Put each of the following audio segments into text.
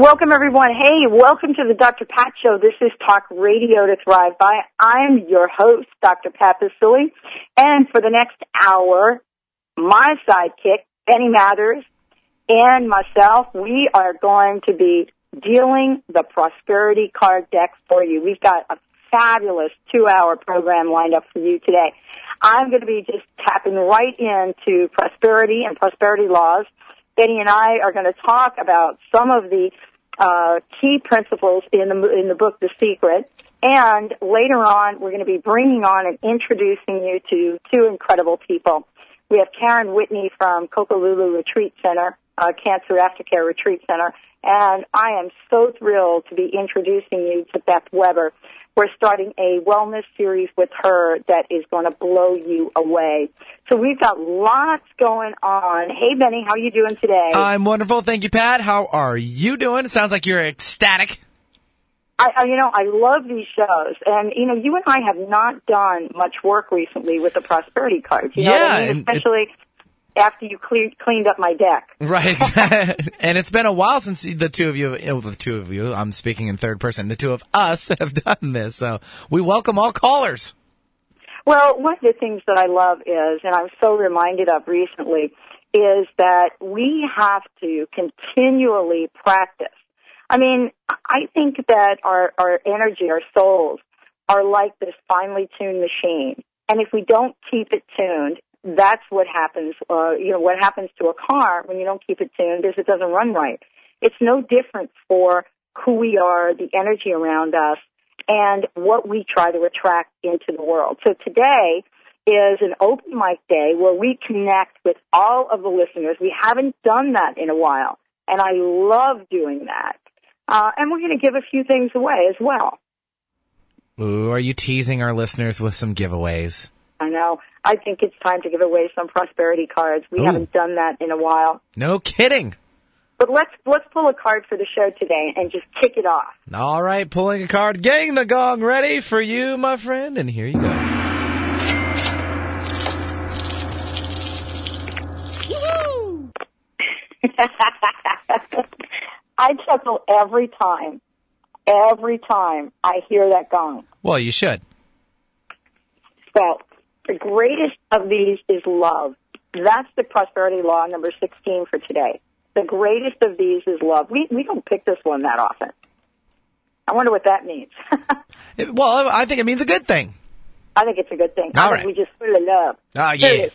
Welcome everyone. Hey, welcome to the Dr. Pat Show. This is Talk Radio to Thrive by. I'm your host, Dr. Pat Baccili. And for the next hour, my sidekick, Benny Mathers, and myself, we are going to be dealing the prosperity card deck for you. We've got a fabulous two hour program lined up for you today. I'm going to be just tapping right into prosperity and prosperity laws. Benny and I are going to talk about some of the uh, key principles in the in the book The Secret. And later on, we're going to be bringing on and introducing you to two incredible people. We have Karen Whitney from Kokolulu Retreat Center, uh, Cancer Aftercare Retreat Center, and I am so thrilled to be introducing you to Beth Weber. We're starting a wellness series with her that is going to blow you away. So we've got lots going on. Hey, Benny, how are you doing today? I'm wonderful. Thank you, Pat. How are you doing? It sounds like you're ecstatic. I, I, you know, I love these shows, and you know, you and I have not done much work recently with the prosperity cards. You know yeah, I mean? especially after you clear, cleaned up my deck. Right. and it's been a while since the two of you, well, the two of you, I'm speaking in third person, the two of us have done this. So we welcome all callers. Well, one of the things that I love is, and I'm so reminded of recently, is that we have to continually practice. I mean, I think that our, our energy, our souls, are like this finely tuned machine. And if we don't keep it tuned, that's what happens. Uh, you know, what happens to a car when you don't keep it tuned is it doesn't run right. It's no different for who we are, the energy around us, and what we try to attract into the world. So today is an open mic day where we connect with all of the listeners. We haven't done that in a while, and I love doing that. Uh, and we're going to give a few things away as well. Ooh, are you teasing our listeners with some giveaways? I know. I think it's time to give away some prosperity cards. We Ooh. haven't done that in a while. No kidding. But let's let's pull a card for the show today and just kick it off. All right, pulling a card, getting the gong ready for you, my friend, and here you go. I chuckle every time, every time I hear that gong. Well, you should. So, the greatest of these is love. That's the prosperity law number 16 for today. The greatest of these is love. We, we don't pick this one that often. I wonder what that means. well, I think it means a good thing. I think it's a good thing. All right. we just full of love. Ah, yes.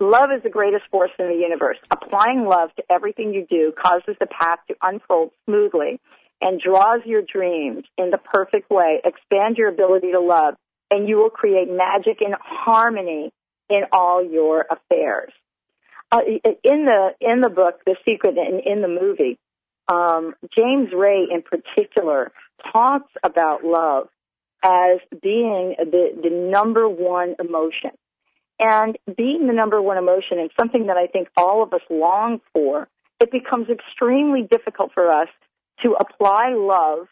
Love is the greatest force in the universe. Applying love to everything you do causes the path to unfold smoothly and draws your dreams in the perfect way. Expand your ability to love, and you will create magic and harmony in all your affairs. Uh, in the in the book, The Secret, and in the movie, um, James Ray in particular talks about love as being the the number one emotion, and being the number one emotion, and something that I think all of us long for. It becomes extremely difficult for us to apply love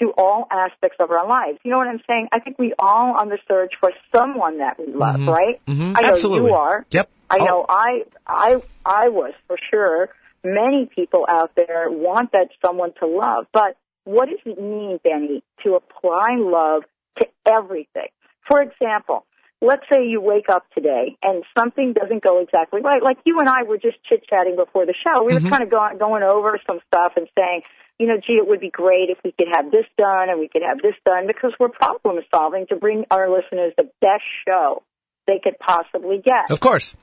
to all aspects of our lives. You know what I'm saying? I think we all on the search for someone that we love, Mhm. right? Mhm. I know Absolutely. you are. Yep. I Oh. know I I I was for sure. Many people out there want that someone to love, but what does it mean, Benny, to apply love to everything? For example, let's say you wake up today and something doesn't go exactly right. Like you and I were just chit chatting before the show. We Mhm. were kind of going, going over some stuff and saying, you know, gee, it would be great if we could have this done and we could have this done because we're problem solving to bring our listeners the best show they could possibly get. Of course.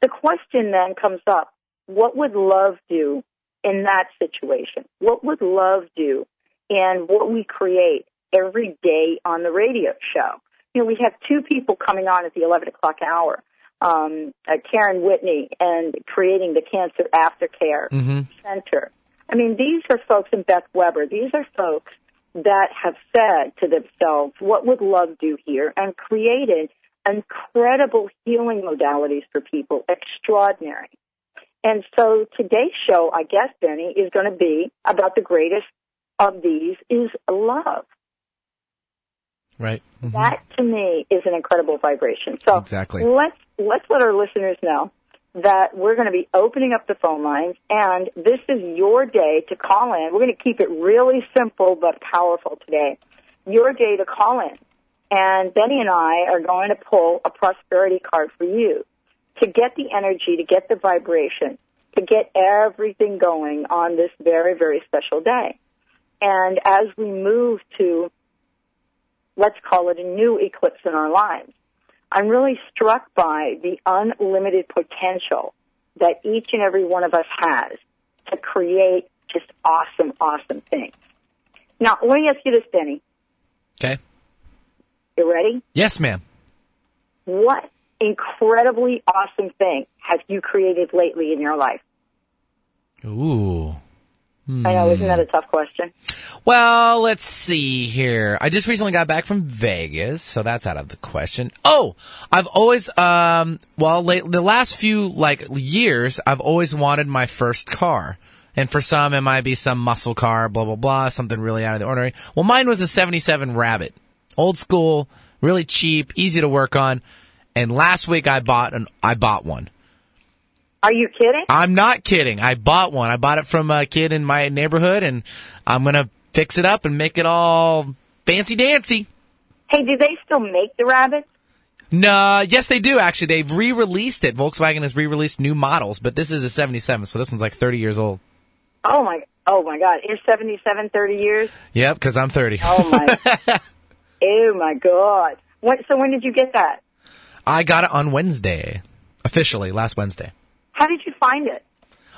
The question then comes up, what would love do in that situation? What would love do in what we create every day on the radio show? You know, we have two people coming on at the 11 o'clock hour. Um, uh, Karen Whitney and creating the Cancer Aftercare Mm-hmm. Center. I mean, these are folks in Beth Weber. These are folks that have said to themselves, what would love do here? And created incredible healing modalities for people, extraordinary. And so today's show, I guess, Benny, is going to be about the greatest of these is love. Right. Mhm. That to me is an incredible vibration. So Exactly. let's let's let our listeners know that we're going to be opening up the phone lines, and this is your day to call in. We're going to keep it really simple but powerful today. Your day to call in, and Benny and I are going to pull a prosperity card for you to get the energy, to get the vibration, to get everything going on this very very special day. And as we move to let's call it a new eclipse in our lives. I'm really struck by the unlimited potential that each and every one of us has to create just awesome, awesome things. Now, let me ask you this, Benny. Okay. You ready? Yes, ma'am. What incredibly awesome thing have you created lately in your life? Ooh. I know, isn't that a tough question? Well, let's see here. I just recently got back from Vegas, so that's out of the question. Oh, I've always, um, well, late, the last few like years, I've always wanted my first car. And for some, it might be some muscle car, blah blah blah, something really out of the ordinary. Well, mine was a '77 Rabbit, old school, really cheap, easy to work on. And last week, I bought an, I bought one. Are you kidding? I'm not kidding. I bought one. I bought it from a kid in my neighborhood, and I'm gonna fix it up and make it all fancy dancy. Hey, do they still make the rabbits? No, yes, they do actually. They've re-released it. Volkswagen has re-released new models, but this is a '77, so this one's like 30 years old. Oh my, oh my God! Is 77 30 years? Yep, because I'm 30. Oh my, oh my God! What? So when did you get that? I got it on Wednesday, officially last Wednesday. How did you find it?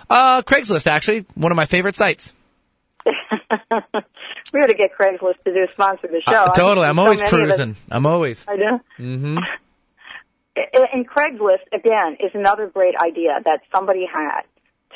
Uh, Craigslist actually, one of my favorite sites. we ought to get Craigslist to do a sponsor the show. Uh, totally, I'm always us- cruising. I'm always. I know. hmm And Craigslist again is another great idea that somebody had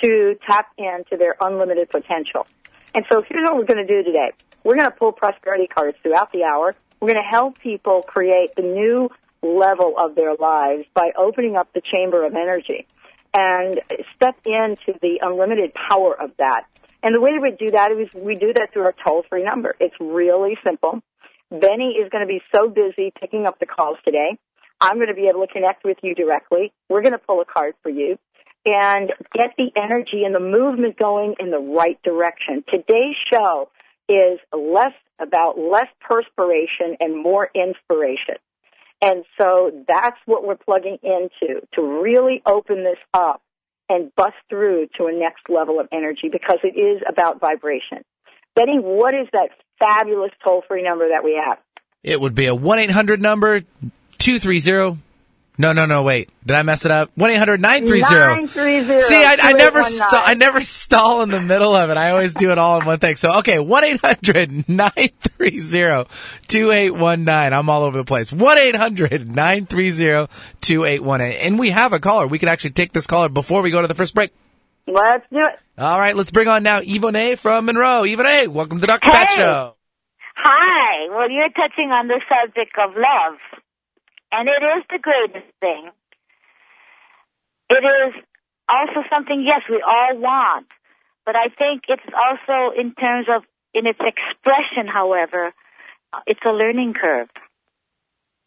to tap into their unlimited potential. And so here's what we're going to do today. We're going to pull prosperity cards throughout the hour. We're going to help people create the new level of their lives by opening up the chamber of energy and step into the unlimited power of that. And the way we do that is we do that through our toll free number. It's really simple. Benny is going to be so busy picking up the calls today. I'm going to be able to connect with you directly. We're going to pull a card for you and get the energy and the movement going in the right direction. Today's show is less about less perspiration and more inspiration. And so that's what we're plugging into to really open this up and bust through to a next level of energy because it is about vibration. Benny, what is that fabulous toll free number that we have? It would be a 1 800 number, 230. No, no, no, wait. Did I mess it up? 1 800 930. 930. See, I, I never 2819. st- I never stall in the middle of it. I always do it all in one thing. So, okay, 1-800-930-2819. I'm all over the place. 1-800-930-2818. And we have a caller. We can actually take this caller before we go to the first break. Let's do it. All right, let's bring on now Yvonne from Monroe. Yvonne, welcome to the Dr. Pat Hey. Show. Hi. Well, you're touching on the subject of love, and it is the greatest thing. It is also something, yes, we all want, but I think it's also in terms of in its expression. However, uh, it's a learning curve.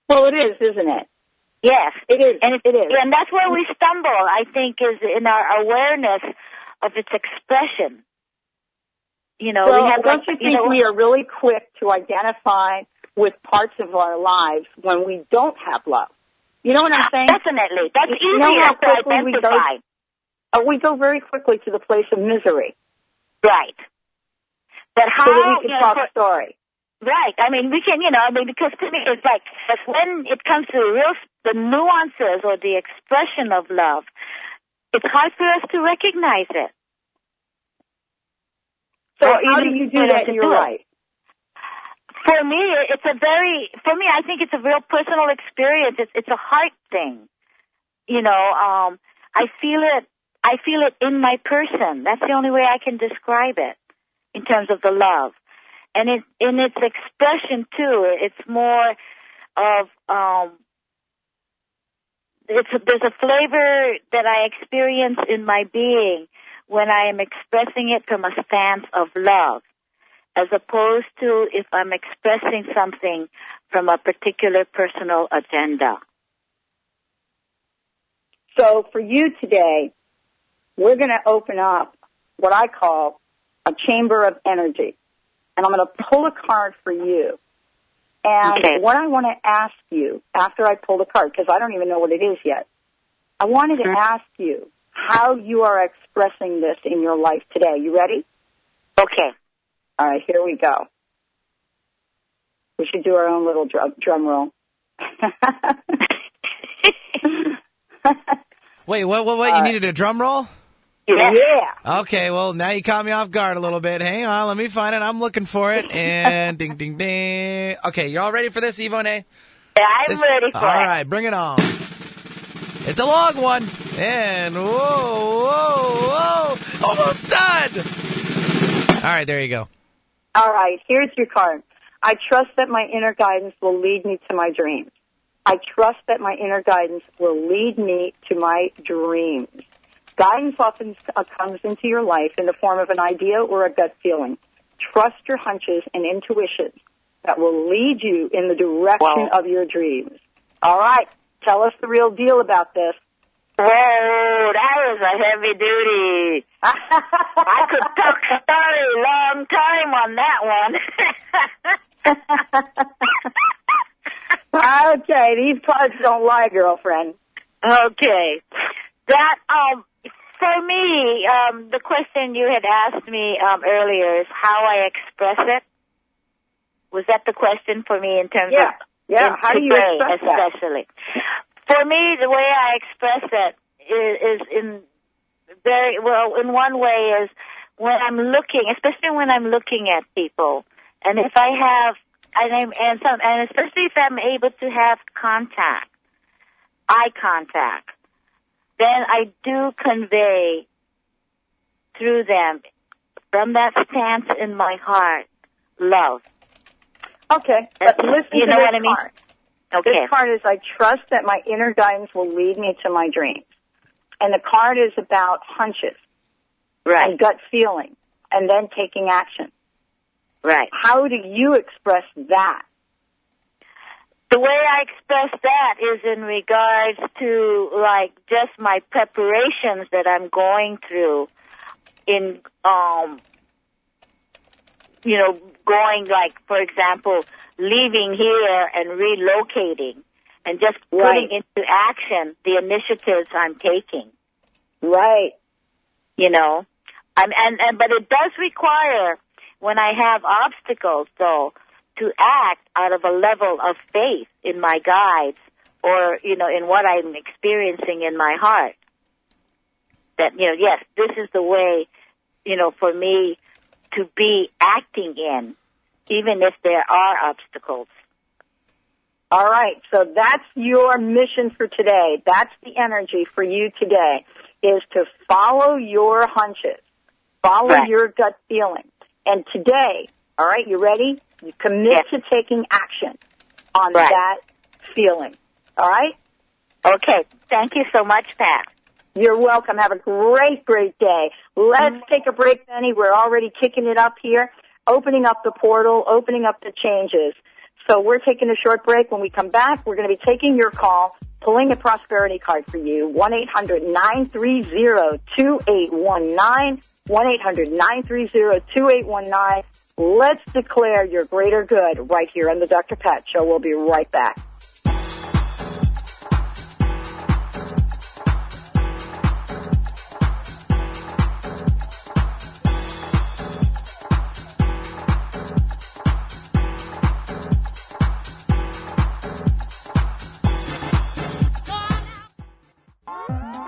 Well, it is, isn't it? Yes, It is. and it is. and that's where we stumble. I think is in our awareness of its expression. You know, Well, we have don't you think know, we are really quick to identify with parts of our lives when we don't have love? You know what I'm saying? Definitely, that's You know how to quickly we go- identify. Uh, we go very quickly to the place of misery Right. But how so that we can talk for- story. right? I mean, we can, you know, I mean, because to me, it's like, but when it comes to the real the nuances or the expression of love, it's hard for us to recognize it. So how do you do that in your life? For me, it's a very, for me, I think it's a real personal experience. It's, it's a heart thing. You know, um, I feel it, I feel it in my person. That's the only way I can describe it in terms of the love. And it, in its expression too, it's more of, um, it's, there's a flavor that I experience in my being when I am expressing it from a stance of love as opposed to if I'm expressing something from a particular personal agenda. So for you today, we're going to open up what I call a chamber of energy. And I'm going to pull a card for you. And Okay. what I want to ask you after I pull the card, because I don't even know what it is yet, I wanted to Mhm. ask you how you are expressing this in your life today. You ready? Okay. All right, here we go. We should do our own little drum, drum roll. Wait, what? What? What? You Uh, needed a drum roll? Yeah. yeah. Okay, well now you caught me off guard a little bit. Hang on, let me find it. I'm looking for it. And ding, ding, ding. Okay, you all ready for this, Yvonne? Yeah, I'm This- ready for All it. right, bring it on. It's a long one. And whoa, whoa, whoa. Almost done. All right, there you go. All right, here's your card. I trust that my inner guidance will lead me to my dreams. I trust that my inner guidance will lead me to my dreams. Guidance often uh, comes into your life in the form of an idea or a gut feeling. Trust your hunches and intuitions that will lead you in the direction Wow. of your dreams. All right, tell us the real deal about this. Whoa, that was a heavy duty. I could talk story a long time on that one. okay, these parts don't lie, girlfriend. okay. That, um, for me, um, the question you had asked me um, earlier is how I express it. Was that the question for me in terms Yeah, of yeah. How do you express that? For me, the way I express it is, is in very well. In one way, is when I'm looking, especially when I'm looking at people, and if I have, and I'm, and some, and especially if I'm able to have contact, eye contact, then I do convey through them from that stance in my heart love. Okay, but listen You to know what I mean? card. Okay. This card is I trust that my inner guidance will lead me to my dreams. And the card is about hunches Right. and gut feeling and then taking action. Right. How do you express that? The way I express that is in regards to like just my preparations that I'm going through in um you know going like for example leaving here and relocating and just putting Right. into action the initiatives I'm taking Right. you know and, and and but it does require when I have obstacles though to act out of a level of faith in my guides or you know in what I'm experiencing in my heart that you know yes this is the way you know for me to be acting in even if there are obstacles All right. So that's your mission for today. That's the energy for you today is to follow your hunches. Follow Right. your gut feeling. And today, all right, you ready? You commit Yes. to taking action on Right. that feeling. All right? okay thank you so much Pat You're welcome. Have a great, great day. Let's mm-hmm. take a break, Benny. We're already kicking it up here, opening up the portal, opening up the changes. So we're taking a short break. When we come back, we're going to be taking your call, pulling a prosperity card for you. 1-800-930-2819. 1-800-930-2819. Let's declare your greater good right here on the Dr. Pat Show. We'll be right back.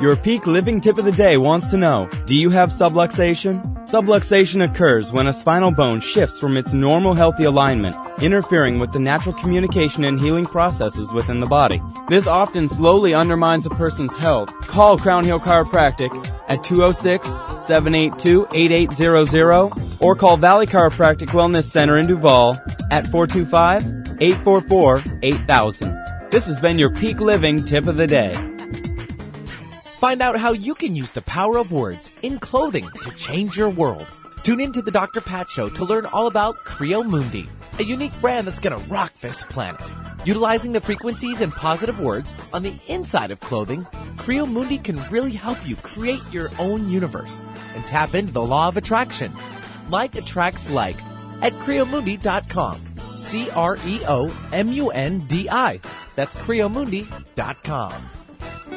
Your peak living tip of the day wants to know, do you have subluxation? Subluxation occurs when a spinal bone shifts from its normal healthy alignment, interfering with the natural communication and healing processes within the body. This often slowly undermines a person's health. Call Crown Hill Chiropractic at 206-782-8800 or call Valley Chiropractic Wellness Center in Duvall at 425-844-8000. This has been your peak living tip of the day. Find out how you can use the power of words in clothing to change your world. Tune in to the Dr. Pat Show to learn all about Creo Mundi, a unique brand that's gonna rock this planet. Utilizing the frequencies and positive words on the inside of clothing, Creo Mundi can really help you create your own universe and tap into the law of attraction. Like attracts like at CreoMundi.com. C R E O M U N D I. That's CreoMundi.com.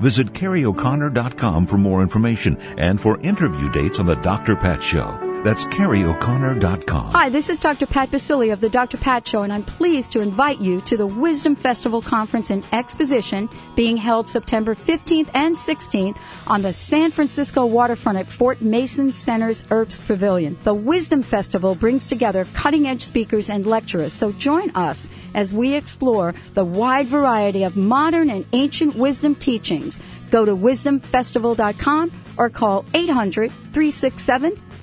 Visit CarrieO'Connor.com for more information and for interview dates on The Dr. Pat Show. That's CarrieO'Connor.com. Hi, this is Dr. Pat Baccili of the Dr. Pat Show, and I'm pleased to invite you to the Wisdom Festival Conference and Exposition being held September 15th and 16th on the San Francisco waterfront at Fort Mason Center's Herbst Pavilion. The Wisdom Festival brings together cutting edge speakers and lecturers, so join us as we explore the wide variety of modern and ancient wisdom teachings. Go to wisdomfestival.com or call 800 367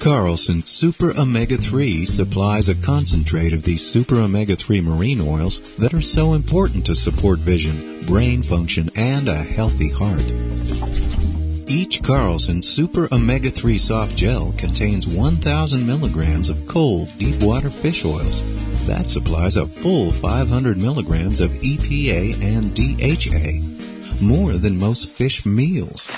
Carlson Super Omega 3 supplies a concentrate of these Super Omega 3 marine oils that are so important to support vision, brain function, and a healthy heart. Each Carlson Super Omega 3 soft gel contains 1,000 milligrams of cold, deep water fish oils. That supplies a full 500 milligrams of EPA and DHA, more than most fish meals.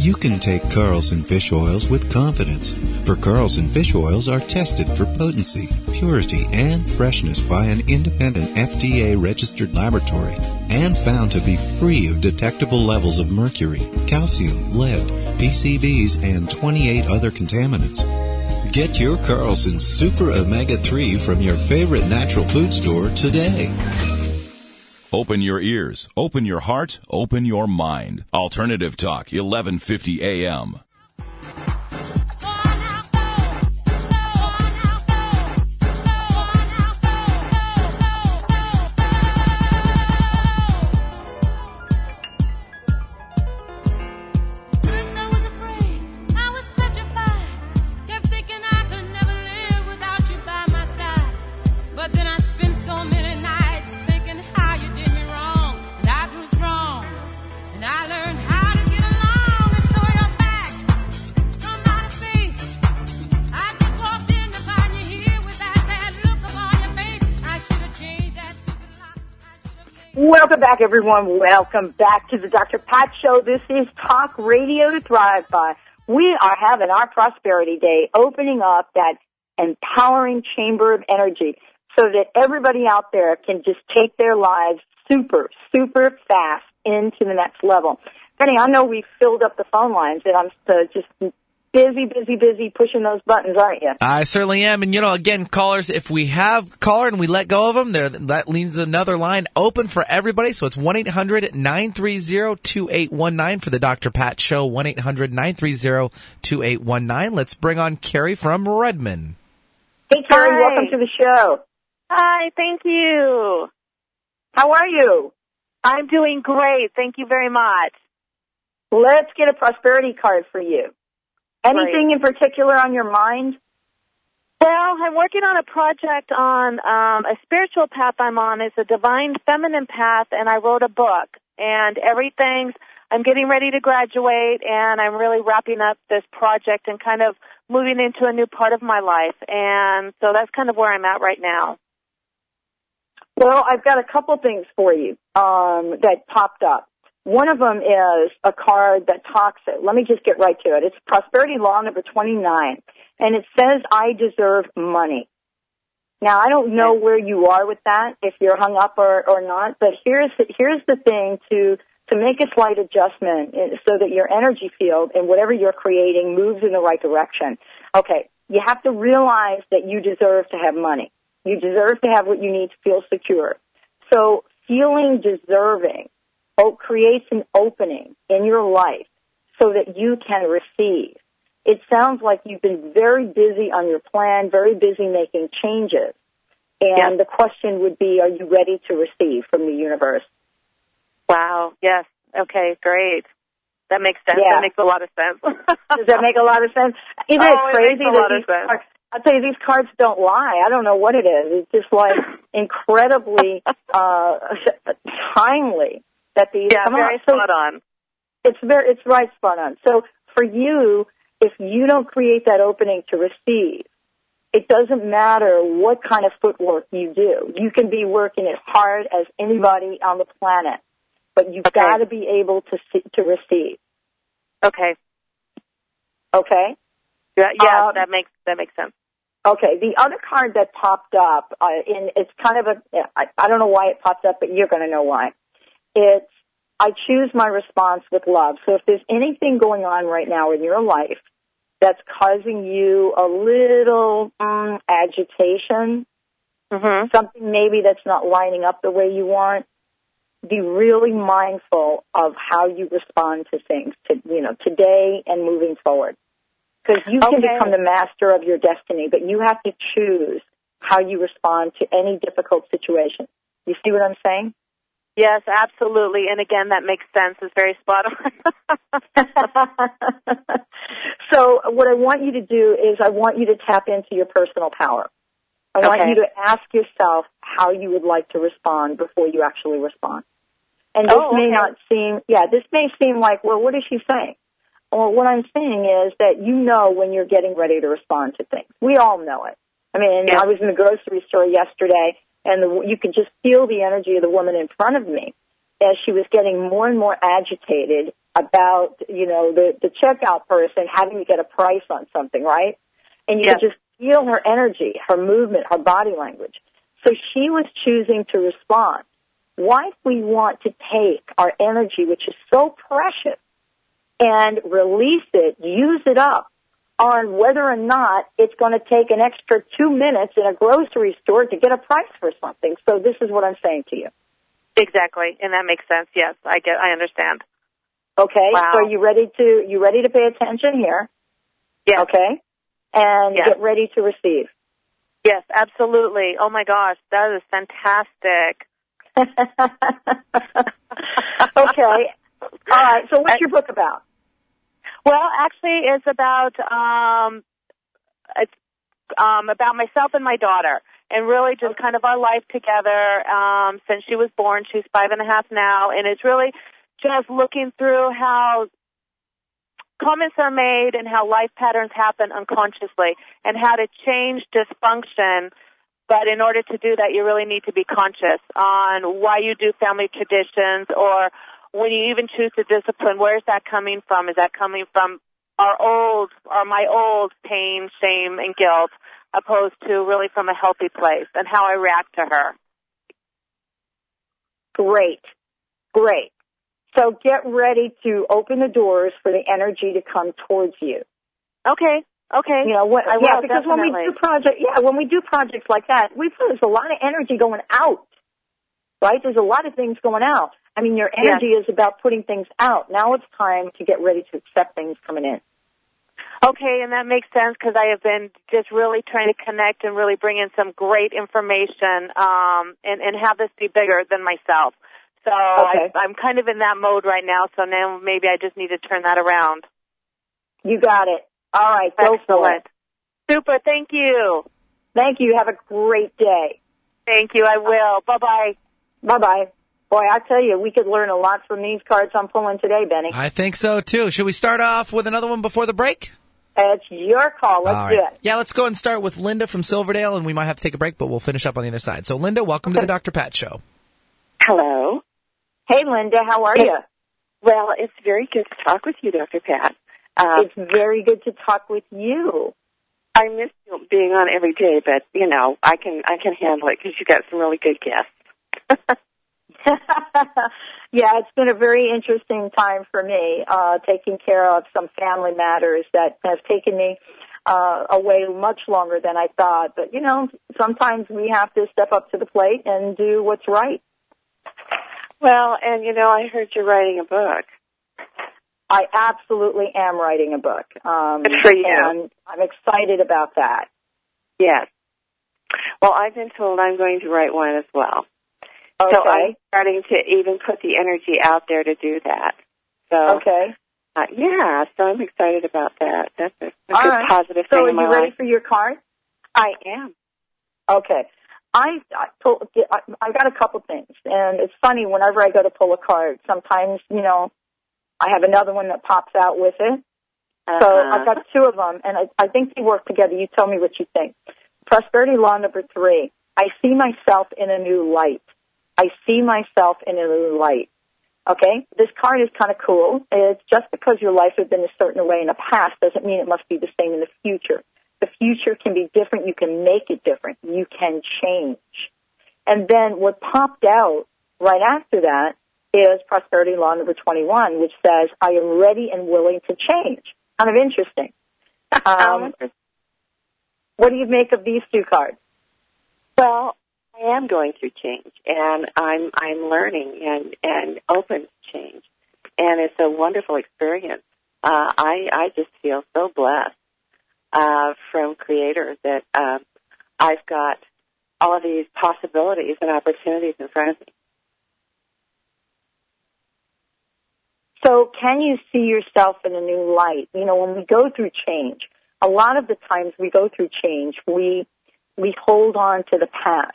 You can take Carlson fish oils with confidence, for Carlson fish oils are tested for potency, purity, and freshness by an independent FDA registered laboratory and found to be free of detectable levels of mercury, cadmium, lead, PCBs, and 28 other contaminants. Get your Carlson Super Omega 3 from your favorite natural food store today. Open your ears, open your heart, open your mind. Alternative Talk, 1150 AM. Welcome back, everyone. Welcome back to the Dr. Pat Show. This is Talk Radio to Thrive By. We are having our Prosperity Day, opening up that empowering chamber of energy so that everybody out there can just take their lives super, super fast into the next level. Benny, I know we filled up the phone lines, and I'm just busy, busy, busy pushing those buttons, aren't you? I certainly am. And, you know, again, callers, if we have caller and we let go of them, there, that leaves another line open for everybody. So it's 1-800-930-2819 for the Dr. Pat Show, 1-800-930-2819. Let's bring on Carrie from Redmond. Hey, Carrie, Hi. welcome to the show. Hi, thank you. How are you? I'm doing great. Thank you very much. Let's get a prosperity card for you. Anything in particular on your mind? Well, I'm working on a project on um, a spiritual path I'm on. It's a divine feminine path, and I wrote a book. And everything's, I'm getting ready to graduate, and I'm really wrapping up this project and kind of moving into a new part of my life. And so that's kind of where I'm at right now. Well, I've got a couple things for you um, that popped up. One of them is a card that talks it. Let me just get right to it. It's Prosperity Law number 29, and it says, I deserve money. Now, I don't know where you are with that, if you're hung up or, or not, but here's the, here's the thing to, to make a slight adjustment eh, so that your energy field and whatever you're creating moves in the right direction. Okay, you have to realize that you deserve to have money. You deserve to have what you need to feel secure. So feeling deserving creates an opening in your life so that you can receive. It sounds like you've been very busy on your plan, very busy making changes. And the question would be, are you ready to receive from the universe? Wow. Yes. Okay. Great. That makes sense. Yeah. That makes a lot of sense. Does that make a lot of sense? Isn't Oh, it it crazy makes a that lot of these sense. cards, I'll tell you, these cards don't lie. I don't know what it is. It's just like incredibly uh timely that these yeah, come very out. So spot on. it's very it's right spot on. So for you, if you don't create that opening to receive, it doesn't matter what kind of footwork you do. You can be working as hard as anybody on the planet, but you've Okay. got to be able to see, to receive. Okay. Okay. Yeah, yeah Um, that makes that makes sense. Okay, the other card that popped up, uh, in it's kind of a, I, I don't know why it popped up, but you're going to know why. It's, I choose my response with love. So if there's anything going on right now in your life that's causing you a little um, agitation, Mm-hmm. something maybe that's not lining up the way you want, be really mindful of how you respond to things, to, you know, today and moving forward. Because you can Okay. become the master of your destiny, but you have to choose how you respond to any difficult situation. You see what I'm saying? Yes, absolutely. And again, that makes sense. It's very spot on. so what I want you to do is I want you to tap into your personal power. I want you to ask yourself how you would like to respond before you actually respond. And this Oh, may not seem, yeah, this may seem like, well, what is she saying? Well, what I'm saying is that you know when you're getting ready to respond to things. We all know it. I mean, Yeah. I was in the grocery store yesterday, and the, you could just feel the energy of the woman in front of me as she was getting more and more agitated about, you know, the, the checkout person having to get a price on something, right? And you Yeah. could just feel her energy, her movement, her body language. So she was choosing to respond. Why if we want to take our energy, which is so precious, and release it, use it up on whether or not it's going to take an extra two minutes in a grocery store to get a price for something. So this is what I'm saying to you. exactly, and that makes sense. Yes, I get. I understand. Okay? Wow. So you ready to, you ready to pay attention here? Yes. Okay? And Yes. get ready to receive. Yes, absolutely. Oh my gosh, that is fantastic. okay. All right. So what's your book about? Well, actually, it's about um, it's um, about myself and my daughter, and really just kind of our life together um, since she was born. She's five and a half now, and it's really just looking through how comments are made and how life patterns happen unconsciously, and how to change dysfunction. But in order to do that, you really need to be conscious on why you do family traditions or when you even choose to discipline, where is that coming from? Is that coming from our old, or my old pain, shame, and guilt, opposed to really from a healthy place and how I react to her? Great. Great. So get ready to open the doors for the energy to come towards you. Okay. Okay. You know what? I yeah, will, because when we do project, yeah, when we do projects like that, we feel there's a lot of energy going out. Right? There's a lot of things going out. I mean, your energy is about putting things out. Now it's time to get ready to accept things coming in. Okay, and that makes sense because I have been just really trying to connect and really bring in some great information um, and, and have this be bigger than myself. So Okay. I, I'm kind of in that mode right now. So now maybe I just need to turn that around. You got it. All right, go for it. Super. Thank you. Thank you. Have a great day. Thank you. I will. Bye bye. Bye bye. Boy, I tell you, we could learn a lot from these cards I'm pulling today, Benny. I think so too. Should we start off with another one before the break? It's your call. Let's All right. do it. Yeah, let's go and start with Linda from Silverdale, and we might have to take a break, but we'll finish up on the other side. So, Linda, welcome to the Dr. Pat Show. Hello. Hey, Linda, how are Hey. you? Well, it's very good to talk with you, Dr. Pat. Uh, It's very good to talk with you. I miss being on every day, but you know I can I can handle it because you got some really good guests. yeah, it's been a very interesting time for me, uh, taking care of some family matters that have taken me uh, away much longer than I thought. But you know, sometimes we have to step up to the plate and do what's right. Well, and you know I heard you're writing a book. I absolutely am writing a book. Um, Good for you. And I'm excited about that. Yes. Well, I've been told I'm going to write one as well. Okay. So I'm starting to even put the energy out there to do that. So okay. uh, yeah, so I'm excited about that. That's a, a good right. positive So thing are in my you ready life. for your card? I am. Okay. I, I, pull, I I got a couple things, and it's funny. Whenever I go to pull a card, sometimes you know, I have another one that pops out with it. So Uh-huh. I've got two of them, and I, I think they work together. You tell me what you think. Prosperity law number three. I see myself in a new light. I see myself in a new light. Okay? This card is kind of cool. It's just because your life has been a certain way in the past doesn't mean it must be the same in the future. The future can be different. You can make it different. You can change. And then what popped out right after that is prosperity law number 21, which says, I am ready and willing to change. Kind of interesting. Um, what do you make of these two cards? Well, I am going through change, and I'm I'm learning and and open to change, and it's a wonderful experience. Uh, I I just feel so blessed uh, from Creator that um, I've got all of these possibilities and opportunities in front of me. So can you see yourself in a new light? You know, when we go through change, a lot of the times we go through change, we, we hold on to the past.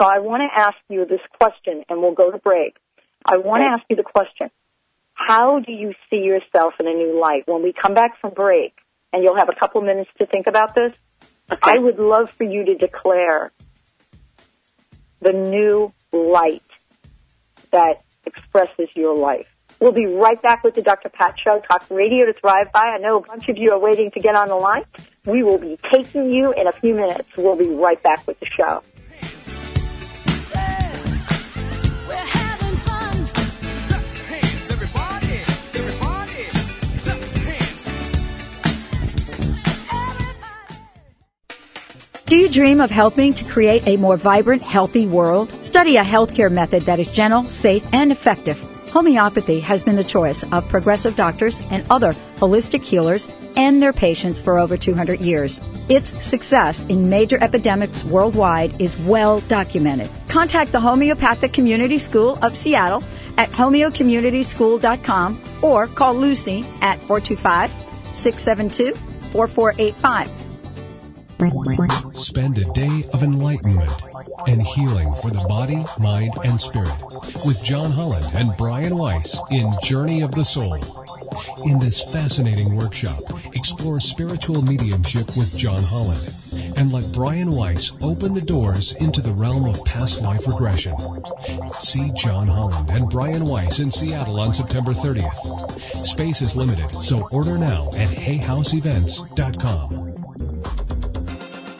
So I want to ask you this question and we'll go to break. I want to ask you the question. How do you see yourself in a new light? When we come back from break, and you'll have a couple minutes to think about this, I would love for you to declare the new light that expresses your life. We'll be right back with the Dr. Pat Show, Talk Radio to Thrive By. I know a bunch of you are waiting to get on the line. We will be taking you in a few minutes. We'll be right back with the show. Do you dream of helping to create a more vibrant, healthy world? Study a healthcare method that is gentle, safe, and effective. Homeopathy has been the choice of progressive doctors and other holistic healers and their patients for over 200 years. Its success in major epidemics worldwide is well documented. Contact the Homeopathic Community School of Seattle at homeocommunityschool.com or call Lucy at 425 672 4485. Spend a day of enlightenment and healing for the body, mind, and spirit with John Holland and Brian Weiss in Journey of the Soul. In this fascinating workshop, explore spiritual mediumship with John Holland and let Brian Weiss open the doors into the realm of past life regression. See John Holland and Brian Weiss in Seattle on September 30th. Space is limited, so order now at hayhouseevents.com.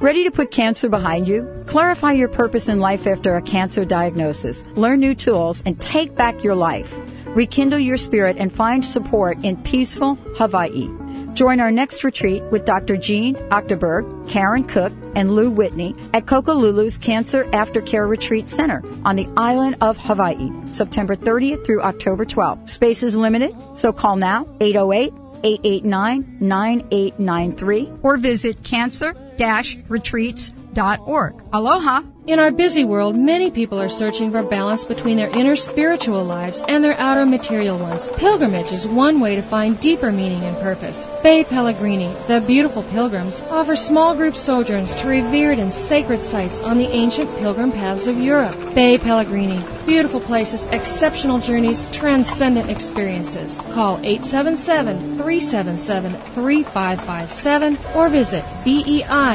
Ready to put cancer behind you? Clarify your purpose in life after a cancer diagnosis. Learn new tools and take back your life. Rekindle your spirit and find support in peaceful Hawaii. Join our next retreat with Dr. Jean Octoberg, Karen Cook, and Lou Whitney at Kokolulu's Cancer Aftercare Retreat Center on the island of Hawaii, September 30th through October 12th. Space is limited, so call now 808 889 9893 or visit cancer-retreats.org. Aloha! In our busy world, many people are searching for balance between their inner spiritual lives and their outer material ones. Pilgrimage is one way to find deeper meaning and purpose. Bei Pellegrini, the beautiful pilgrims, offer small group sojourns to revered and sacred sites on the ancient pilgrim paths of Europe. Bei Pellegrini, beautiful places, exceptional journeys, transcendent experiences. Call 877-377-3557 or visit B-E-I-P-E-L-L-E-G-R-I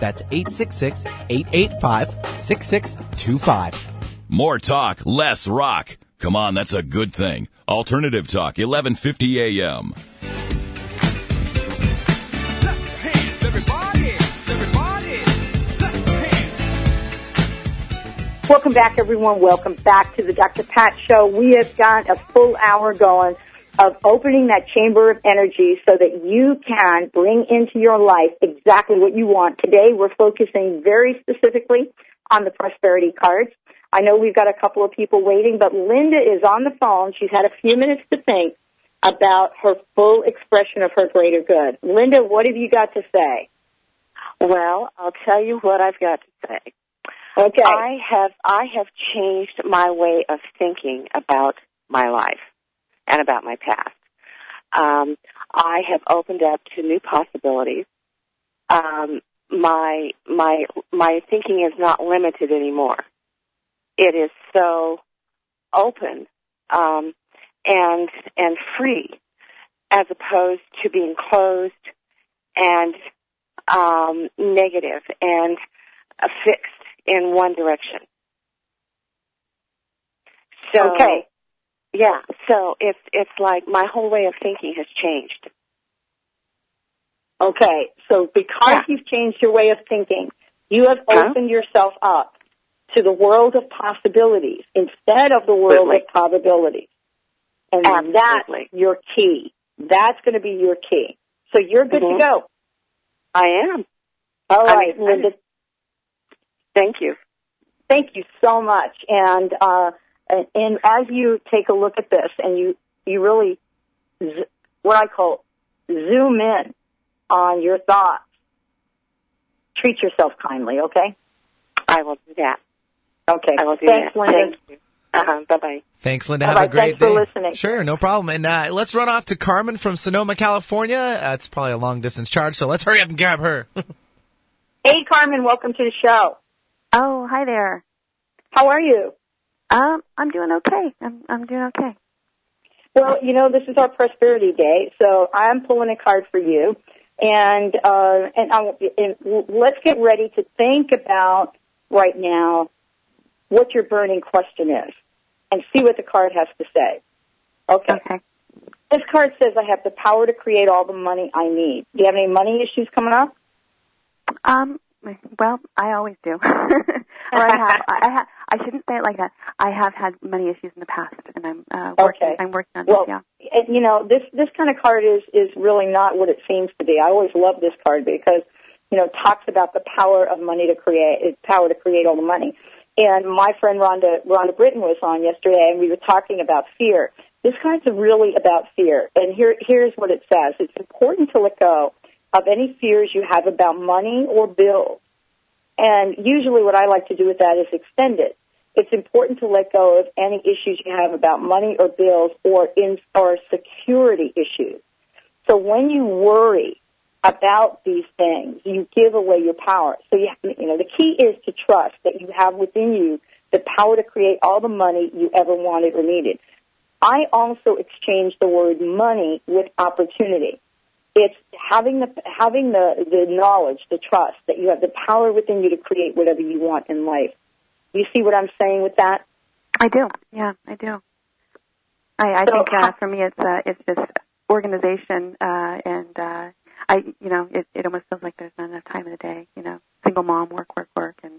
That's 866 885 6625. More talk, less rock. Come on, that's a good thing. Alternative Talk, 1150 AM. Welcome back, everyone. Welcome back to the Dr. Pat Show. We have got a full hour going of opening that chamber of energy so that you can bring into your life exactly what you want. Today, we're focusing very specifically on the prosperity cards. I know we've got a couple of people waiting, but Linda is on the phone. She's had a few minutes to think about her full expression of her greater good. Linda, what have you got to say? Well, I'll tell you what I've got to say. Okay. I have I have changed my way of thinking about my life and about my past. Um, I have opened up to new possibilities. Um, my my my thinking is not limited anymore. It is so open um, and and free, as opposed to being closed and um, negative and fixed in one direction. So, Okay. Yeah, so it's it's like my whole way of thinking has changed. Okay, so because you've changed your way of thinking, you have Huh? opened yourself up to the world of possibilities instead of the world Absolutely. of probabilities. And that's your key. That's going to be your key. So you're good Mhm. to go. I am. All right, excited. Linda. Thank you. Thank you so much. And uh, and, and as you take a look at this, and you you really z- what I call zoom in on your thoughts, treat yourself kindly. Okay. I will do that. Okay. I will do Thanks, that. Linda. Thank you. Uh-huh. Bye bye. Thanks, Linda. All Have right, a great thanks for day. listening. Sure, no problem. And uh, let's run off to Carmen from Sonoma, California. Uh, it's probably a long distance charge, so let's hurry up and grab her. Hey, Carmen. Welcome to the show. Oh, hi there. How are you? Um, I'm doing okay. I'm I'm doing okay. Well, you know, this is our prosperity day, so I'm pulling a card for you, and uh, and, I, and let's get ready to think about right now what your burning question is, and see what the card has to say. Okay. Okay. This card says I have the power to create all the money I need. Do you have any money issues coming up? Um, well, I always do. or I have. I, have. I shouldn't say it like that. I have had money issues in the past, and I'm uh, working. Okay. I'm working on Well, this. Yeah. and, you know, this this kind of card is is really not what it seems to be. I always love this card because you know it talks about the power of money to create, power to create all the money. And my friend Rhonda Rhonda Britten was on yesterday, and we were talking about fear. This card's really about fear, and here here's what it says: It's important to let go of any fears you have about money or bills. And usually, what I like to do with that is extend it it's important to let go of any issues you have about money or bills or in or security issues. So when you worry about these things, you give away your power. So you, you know the key is to trust that you have within you the power to create all the money you ever wanted or needed. I also exchange the word money with opportunity. It's having the having the the knowledge, the trust that you have the power within you to create whatever you want in life. You see what I'm saying with that? I do. Yeah, I do. I, I So think uh, for me, it's uh, it's just organization, uh, and uh, I, you know, it, it almost feels like there's not enough time in the day. You know, single mom, work, work, work, and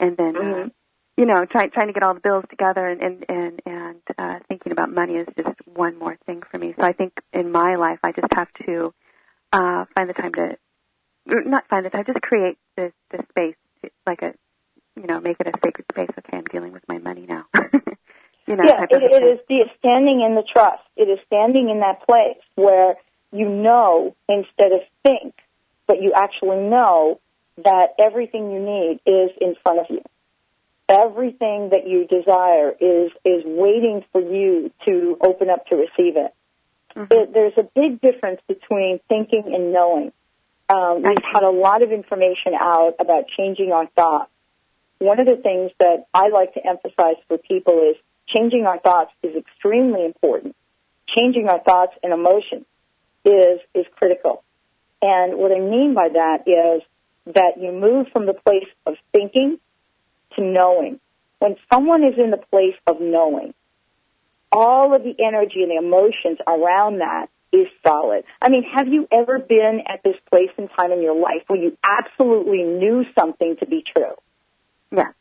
and then, uh, you know, trying trying to get all the bills together, and and and, and uh, thinking about money is just one more thing for me. So I think in my life, I just have to uh, find the time to, not find the time, just create this this space, to, like a, you know, make it a sacred space. Okay, I'm dealing with my money now. you know, yeah, it, it is the standing in the trust. It is standing in that place where you know instead of think, but you actually know that everything you need is in front of you. Everything that you desire is is waiting for you to open up to receive it. It- there's a big difference between thinking and knowing. Um, we've had a lot of information out about changing our thoughts. One of the things that I like to emphasize for people is changing our thoughts is extremely important. Changing our thoughts and emotions is is critical. And what I mean by that is that you move from the place of thinking to knowing. When someone is in the place of knowing, all of the energy and the emotions around that is solid. I mean, have you ever been at this place and time in your life where you absolutely knew something to be true? Yeah.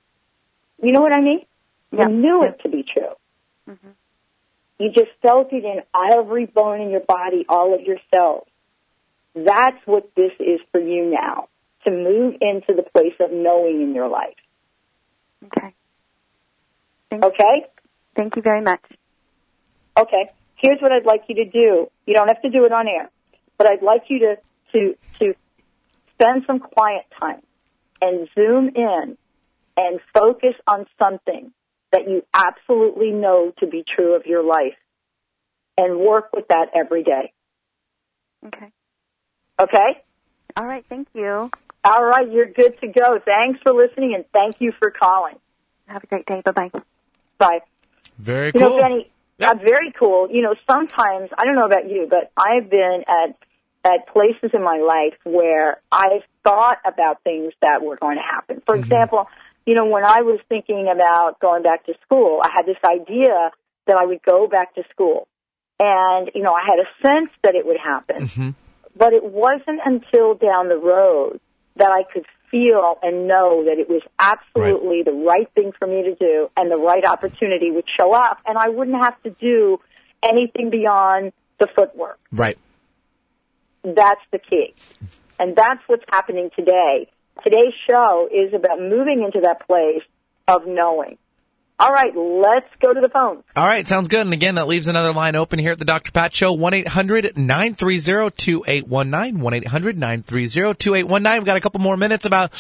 You know what I mean? Yeah. You knew it to be true. Mm-hmm. You just felt it in every bone in your body, all of your cells. That's what this is for you now, to move into the place of knowing in your life. Okay. Okay? Thank you very much. Okay. Here's what I'd like you to do. You don't have to do it on air, but I'd like you to, to, to spend some quiet time and zoom in and focus on something that you absolutely know to be true of your life and work with that every day. Okay. Okay? All right. Thank you. All right. You're good to go. Thanks for listening and thank you for calling. Have a great day. Bye bye. Bye. Very You cool. know, Benny, uh, very cool. You know, sometimes I don't know about you, but I've been at at places in my life where I've thought about things that were going to happen. For example, you know, when I was thinking about going back to school, I had this idea that I would go back to school, and you know, I had a sense that it would happen. But it wasn't until down the road that I could feel and know that it was absolutely the right thing for me to do and the right opportunity would show up and I wouldn't have to do anything beyond the footwork. Right. That's the key. And that's what's happening today. Today's show is about moving into that place of knowing. All right, let's go to the phone. All right, sounds good. And again, that leaves another line open here at the Dr. Pat Show, 1-800-930-2819, 1-800-930-2819. We've got a couple more minutes, about,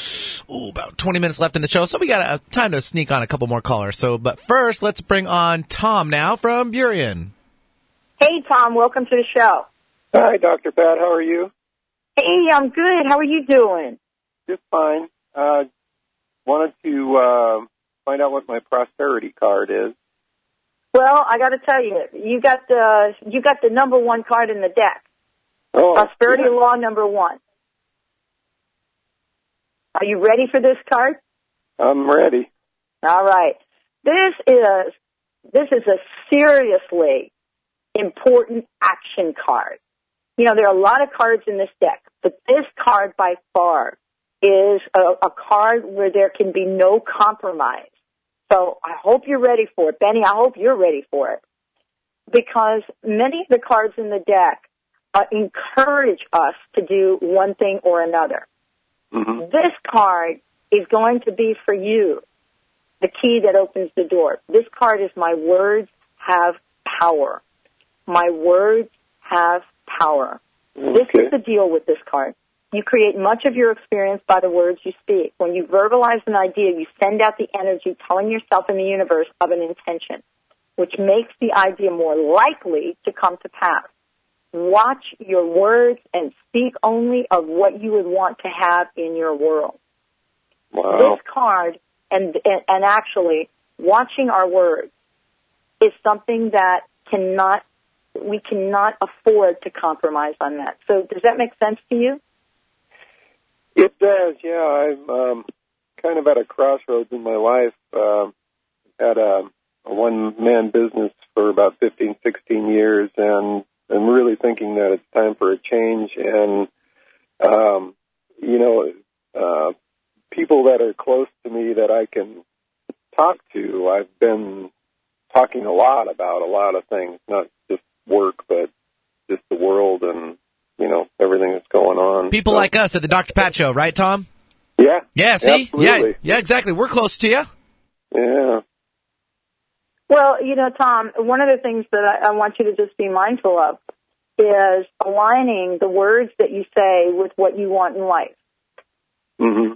ooh, about 20 minutes left in the show, so we got uh, time to sneak on a couple more callers. So, but first, let's bring on Tom now from Burien. Hey, Tom, welcome to the show. Hi, Dr. Pat. How are you? Hey, I'm good. How are you doing? Just fine. Uh, wanted to uh, find out what my prosperity card is. Well, I got to tell you, you got the you got the number one card in the deck. Oh, Prosperity law number one. Are you ready for this card? I'm ready. All right. This is this is a seriously important action card. You know, there are a lot of cards in this deck, but this card by far is a, a card where there can be no compromise. So I hope you're ready for it. Benny, I hope you're ready for it. Because many of the cards in the deck uh, encourage us to do one thing or another. This card is going to be for you the key that opens the door. This card is my words have power. My words have power. This is the deal with this card. You create much of your experience by the words you speak. When you verbalize an idea, you send out the energy telling yourself in the universe of an intention, which makes the idea more likely to come to pass. Watch your words and speak only of what you would want to have in your world. Wow. This card and, and and actually watching our words is something that cannot we cannot afford to compromise on that. So does that make sense to you? It does, yeah. I'm um, kind of at a crossroads in my life. Um, had a, a one-man business for about 15, 16 years, and I'm really thinking that it's time for a change. And um, you know, uh, people that are close to me that I can talk to, I've been talking a lot about a lot of things, not just work, but just the world and you know everything that's going on. People So- like us at the Dr. Pat Show, right, Tom? yeah, Yeah, see? Yeah, Absolutely. yeah, exactly. We're close to you. yeah, Well, you know, Tom, one of the things that I, I want you to just be mindful of is aligning the words that you say with what you want in life. hmm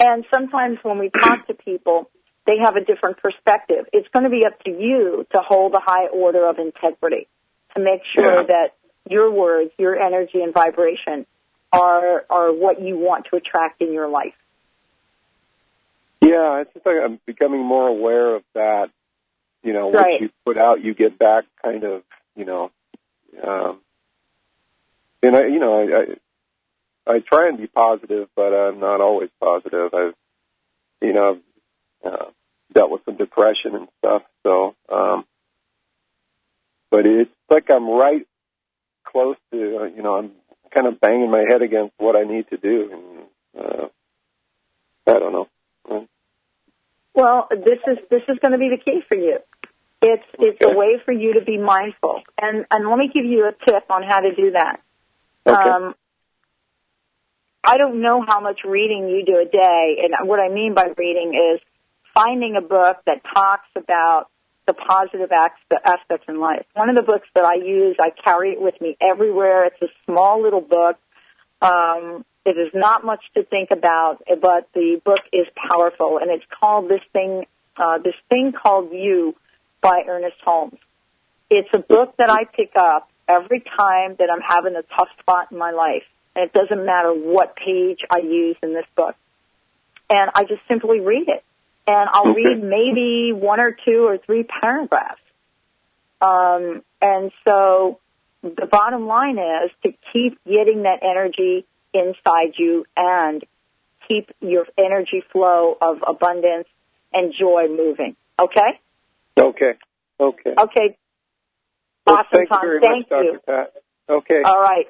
And sometimes when we talk to people, they have a different perspective. It's going to be up to you to hold a high order of integrity, to make sure Yeah. that your words, your energy and vibration are are what you want to attract in your life. yeah. It's just like I'm becoming more aware of that. You know, what Right. you put out, you get back. Kind of, you know. Um, and I, you know, I, I I try and be positive, but I'm not always positive. I've, you know, I've, uh, dealt with some depression and stuff. So, um, but it's like I'm right close to, uh, you know, I'm kind of banging my head against what I need to do, and uh, I don't know. Well, this is this is going to be the key for you. It's it's a way for you to be mindful, and and let me give you a tip on how to do that. Um, I don't know how much reading you do a day, and what I mean by reading is finding a book that talks about the positive aspects in life. One of the books that I use, I carry it with me everywhere. It's a small little book. Um, it is not much to think about, but the book is powerful, and it's called this thing, uh, this thing called You by Ernest Holmes. It's a book that I pick up every time that I'm having a tough spot in my life, and it doesn't matter what page I use in this book. And I just simply read it, and I'll read maybe one or two or three paragraphs. Um, and so the bottom line is to keep getting that energy inside you and keep your energy flow of abundance and joy moving. Okay? Okay. Okay. Okay. Well, awesome, thank Tom. you very Thank much, you. Dr. Pat. Okay. All right.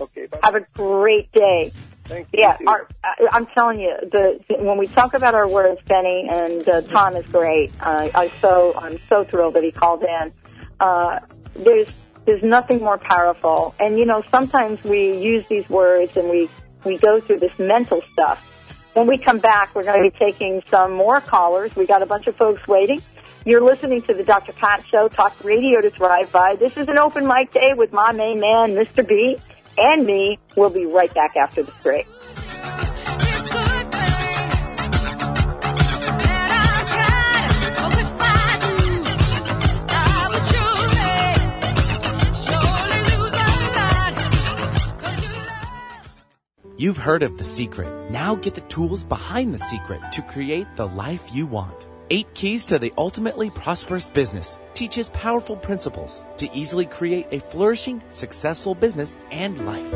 Okay. Bye. Have a great day. Thank Yeah, our, I- I'm telling you, the, when we talk about our words, Benny and uh, Tom is great. Uh, I so I'm so thrilled that he called in. Uh, there's there's nothing more powerful, and you know sometimes we use these words and we we go through this mental stuff. When we come back, we're going to be taking some more callers. We got a bunch of folks waiting. You're listening to the Dr. Pat Show, Talk Radio to Thrive By. This is an open mic day with my main man, Mr. B, and me. We'll be right back after the break. You've heard of The Secret. Now get the tools behind The Secret to create the life you want. Eight Keys to the Ultimately Prosperous Business teaches powerful principles to easily create a flourishing, successful business and life.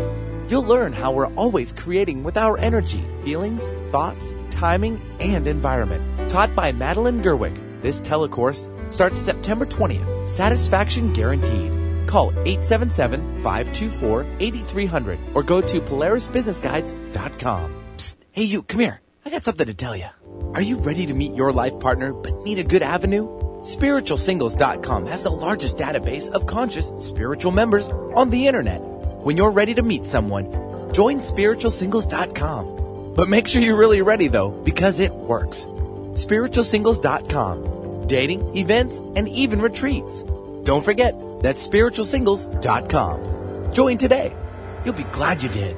You'll learn how we're always creating with our energy, feelings, thoughts, timing, and environment. Taught by Madeline Gerwick, this telecourse starts September 20th. Satisfaction guaranteed. Call 877-524-8300 or go to polarisbusinessguides.com. Psst, hey you, come here. I got something to tell you. Are you ready to meet your life partner but need a good avenue? SpiritualSingles.com has the largest database of conscious spiritual members on the internet. When you're ready to meet someone, join SpiritualSingles.com. But make sure you're really ready though, because it works. SpiritualSingles.com. Dating, events, and even retreats. Don't forget, that's spiritualsingles.com. Join today. You'll be glad you did.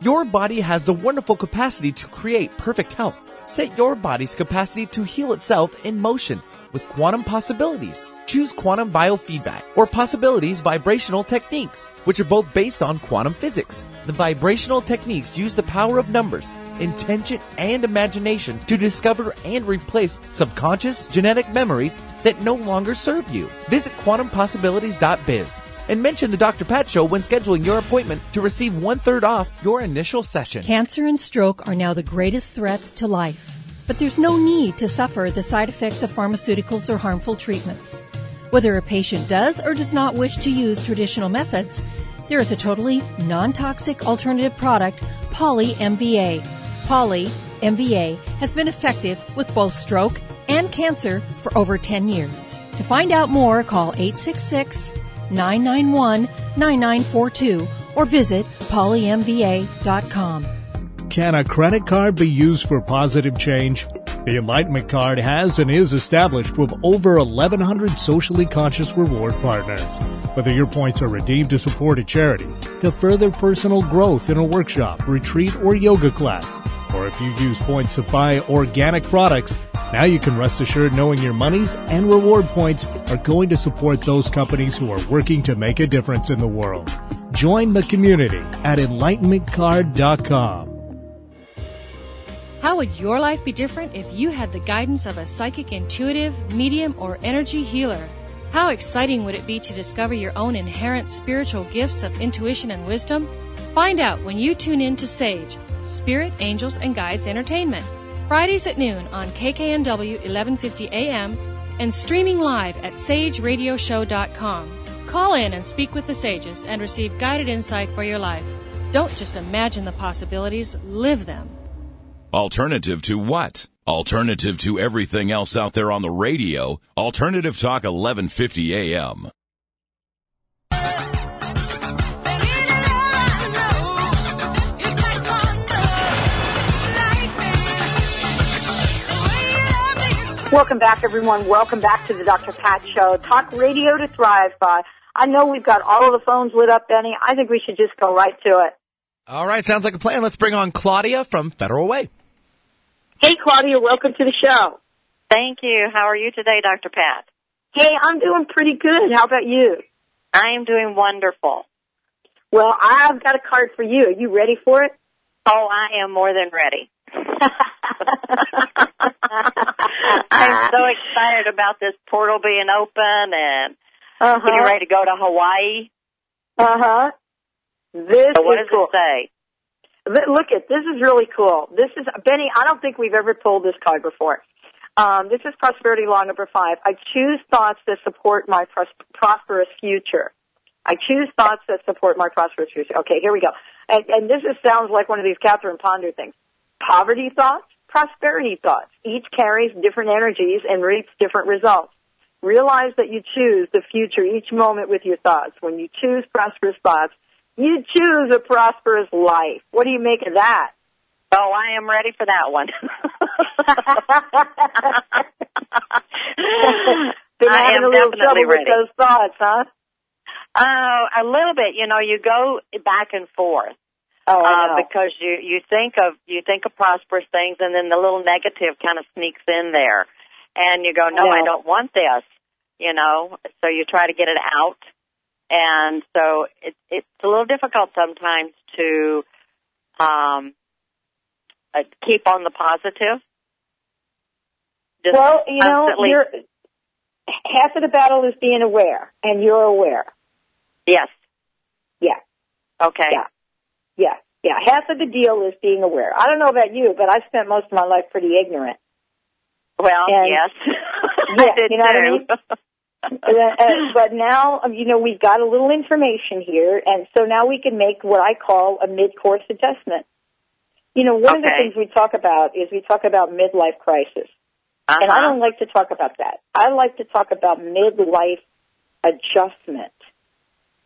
Your body has the wonderful capacity to create perfect health. Set your body's capacity to heal itself in motion with quantum possibilities. Choose quantum biofeedback or possibilities vibrational techniques, which are both based on quantum physics. The vibrational techniques use the power of numbers intention, and imagination to discover and replace subconscious genetic memories that no longer serve you. Visit quantumpossibilities.biz and mention the Dr. Pat Show when scheduling your appointment to receive one third off your initial session. Cancer and stroke are now the greatest threats to life. But there's no need to suffer the side effects of pharmaceuticals or harmful treatments. Whether a patient does or does not wish to use traditional methods, there is a totally non toxic alternative product, Poly MVA. Poly MVA has been effective with both stroke and cancer for over 10 years. To find out more, call 866 991 9942 or visit polymva.com. Can a credit card be used for positive change? The Enlightenment Card has and is established with over 1,100 socially conscious reward partners. Whether your points are redeemed to support a charity, to further personal growth in a workshop, retreat, or yoga class, or if you use points to buy organic products, now you can rest assured knowing your monies and reward points are going to support those companies who are working to make a difference in the world. Join the community at enlightenmentcard.com. How would your life be different if you had the guidance of a psychic intuitive, medium, or energy healer? How exciting would it be to discover your own inherent spiritual gifts of intuition and wisdom? Find out when you tune in to Sage, Spirit, Angels, and Guides Entertainment, Fridays at noon on KKNW 1150 AM and streaming live at sageradioshow.com. Call in and speak with the sages and receive guided insight for your life. Don't just imagine the possibilities, live them. Alternative to what? Alternative to everything else out there on the radio. Alternative Talk 1150 AM. Welcome back, everyone. Welcome back to the Dr. Pat Show. Talk radio to thrive by. I know we've got all of the phones lit up, Benny. I think we should just go right to it. All right, sounds like a plan. Let's bring on Claudia from Federal Way. Hey, Claudia, welcome to the show. Thank you. How are you today, Dr. Pat? Hey, I'm doing pretty good. How about you? I am doing wonderful. Well, I've got a card for you. Are you ready for it? Oh, I am more than ready. I'm so excited about this portal being open and Uh-huh. getting ready to go to Hawaii. Uh huh. This So what is does cool. it say? Look at this is really cool. This is Benny. I don't think we've ever pulled this card before. Um, this is prosperity law number five. I choose thoughts that support my pros- prosperous future. I choose thoughts that support my prosperous future. Okay, here we go. And, and this is, sounds like one of these Catherine Ponder things. Poverty thoughts, prosperity thoughts. Each carries different energies and reaps different results. Realize that you choose the future each moment with your thoughts. When you choose prosperous thoughts, you choose a prosperous life. What do you make of that? Oh, I am ready for that one. Been I having am a little definitely trouble ready. with those thoughts, huh? Oh, a little bit. You know, you go back and forth. Oh, uh, because you you think of you think of prosperous things, and then the little negative kind of sneaks in there, and you go, "No, I I don't want this." You know, so you try to get it out, and so it, it's a little difficult sometimes to um, uh, keep on the positive. Just well, you know, constantly- you're, half of the battle is being aware, and you're aware. yes, Yeah, okay, yeah, yeah, yeah. Half of the deal is being aware. I don't know about you, but I spent most of my life pretty ignorant. well, And- yes, Yeah, I did you know what I too. mean? Uh, but now, um, you know, we've got a little information here, and so now we can make what I call a mid-course adjustment. You know, one of the things we talk about is we talk about midlife crisis. And I Uh-huh. don't like to talk about that. I like to talk about midlife adjustment.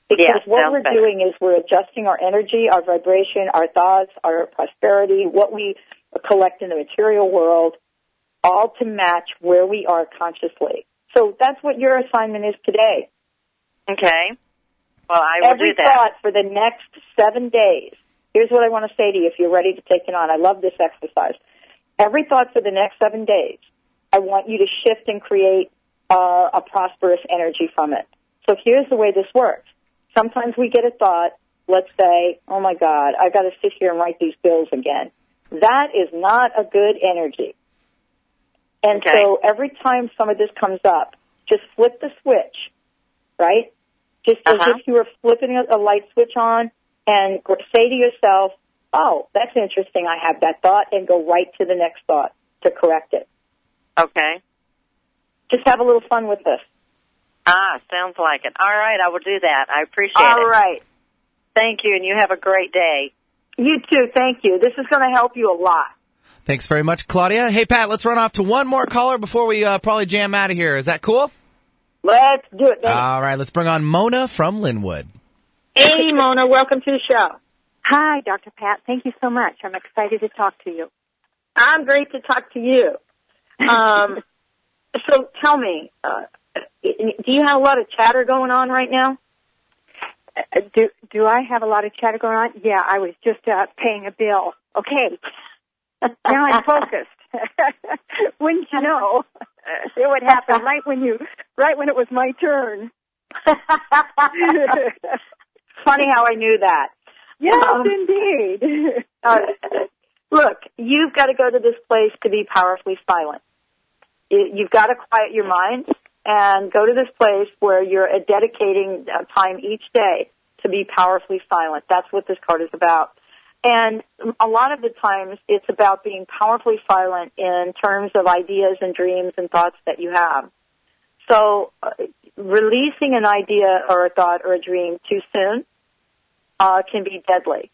Because Yes, what we're better. doing is we're adjusting our energy, our vibration, our thoughts, our prosperity, what we collect in the material world, all to match where we are consciously. So that's what your assignment is today. Okay. Well, I will Every do that. thought for the next seven days. Here's what I want to say to you if you're ready to take it on. I love this exercise. Every thought for the next seven days, I want you to shift and create uh, a prosperous energy from it. So here's the way this works. Sometimes we get a thought, let's say, oh my God, I've got to sit here and write these bills again. That is not a good energy. And Okay. so every time some of this comes up, just flip the switch, right? Just as Uh-huh. if you were flipping a, a light switch on and say to yourself, oh, that's interesting, I have that thought, and go right to the next thought to correct it. Okay. Just have a little fun with this. Ah, sounds like it. All right, I will do that. I appreciate All it. All right. Thank you, and you have a great day. You too. Thank you. This is going to help you a lot. Thanks very much, Claudia. Hey, Pat, let's run off to one more caller before we uh, probably jam out of here. Is that cool? Let's do it. baby. All right, let's bring on Mona from Lynnwood. Hey, Mona. Welcome to the show. Hi, Dr. Pat. Thank you so much. I'm excited to talk to you. I'm great to talk to you. Um, so tell me, uh, do you have a lot of chatter going on right now? Uh, Do do I have a lot of chatter going on? Yeah, I was just uh, paying a bill. Okay, now I'm focused. Wouldn't you know? It would happen right when you, right when it was my turn. Funny how I knew that. Yes, Um, indeed. Uh, look, you've got to go to this place to be powerfully silent. You- You've got to quiet your mind and go to this place where you're dedicating uh, time each day to be powerfully silent. That's what this card is about. And a lot of the times it's about being powerfully silent in terms of ideas and dreams and thoughts that you have. So uh, releasing an idea or a thought or a dream too soon uh, can be deadly.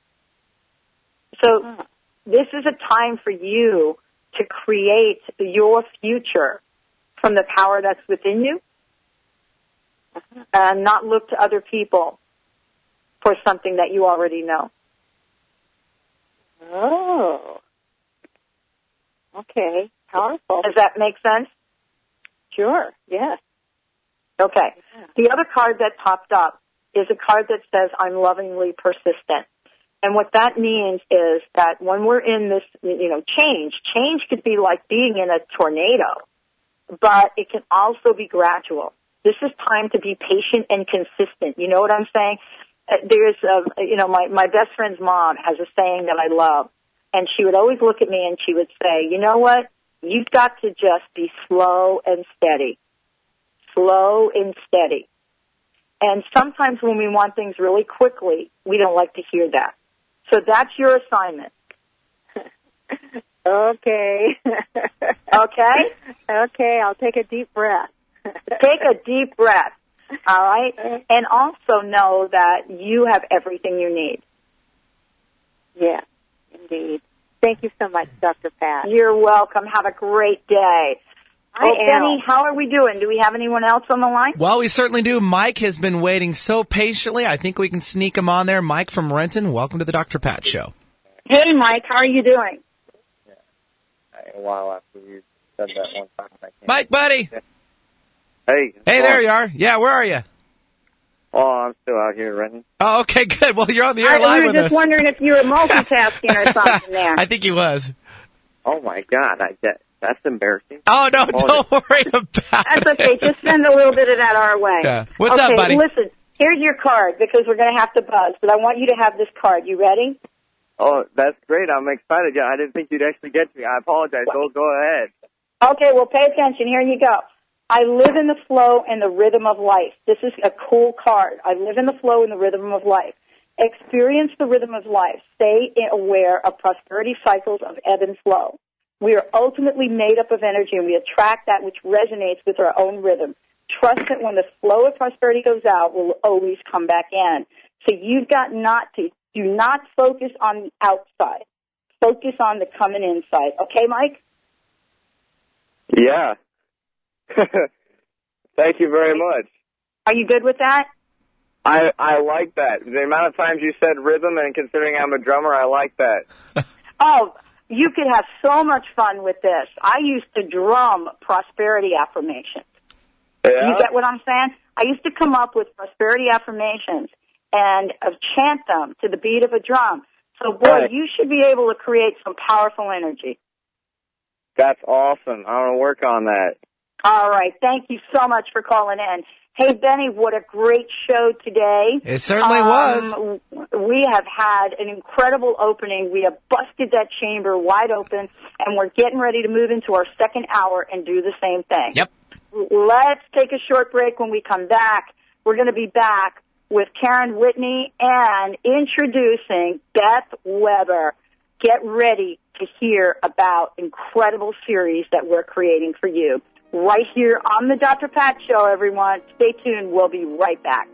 So this is a time for you to create your future from the power that's within you and not look to other people for something that you already know. Oh. Okay. Powerful. Does that make sense? Sure. Yes. Okay. The other card that popped up is a card that says, I'm lovingly persistent. And what that means is that when we're in this, you know, change, change could be like being in a tornado, but it can also be gradual. This is time to be patient and consistent. You know what I'm saying? Uh, There's, a, you know, my, my best friend's mom has a saying that I love, and she would always look at me and she would say, you know what? You've got to just be slow and steady. Slow and steady. And sometimes when we want things really quickly, we don't like to hear that. So that's your assignment. Okay. Okay? okay, I'll take a deep breath. Take a deep breath. All right? And also know that you have everything you need. Yes, indeed. Thank you so much, Dr. Pat. You're welcome. Have a great day. I oh, am. Benny, how are we doing? Do we have anyone else on the line? Well, we certainly do. Mike has been waiting so patiently. I think we can sneak him on there. Mike from Renton, welcome to the Dr. Pat Show. Hey, Mike, how are you doing? A while after you said that one time. I can't. Mike, buddy. Hey. Hey, there you are. Yeah, where are you? Oh, I'm still out here renting. Oh, okay, good. Well, you're on the air I, live we were with just wondering if you were multitasking or something there. I think he was. Oh my God, I that, that's embarrassing. Oh no, Oh, don't worry about it That's okay. Just send a little bit of that our way. Yeah. What's okay, up, buddy? Listen, here's your card because we're going to have to buzz, but I want you to have this card. You ready? Oh, that's great. I'm excited. Yeah, I didn't think you'd actually get to me. I apologize. Go go ahead. Okay, well, pay attention. Here you go. I live in the flow and the rhythm of life. This is a cool card. I live in the flow and the rhythm of life. Experience the rhythm of life. Stay aware of prosperity cycles of ebb and flow. We are ultimately made up of energy and we attract that which resonates with our own rhythm. Trust that when the flow of prosperity goes out, we'll always come back in. So you've got not to, do not focus on the outside. Focus on the coming inside. Okay, Mike? Yeah. Thank you very much. Are you good with that? I I like that. The amount of times you said rhythm, and considering I'm a drummer, I like that. Oh, you could have so much fun with this. I used to drum prosperity affirmations. Yeah. You get what I'm saying? I used to come up with prosperity affirmations and uh, chant them to the beat of a drum. So, boy, Right. you should be able to create some powerful energy. That's awesome. I want to work on that. All right. Thank you so much for calling in. Hey, Benny, what a great show today. It certainly was. We have had an incredible opening. We have busted that chamber wide open, and we're getting ready to move into our second hour and do the same thing. Yep. Let's take a short break. When we come back, we're going to be back with Karen Whitney and introducing Beth Weber. Get ready to hear about incredible series that we're creating for you right here on the Dr. Pat Show, everyone. Stay tuned. We'll be right back.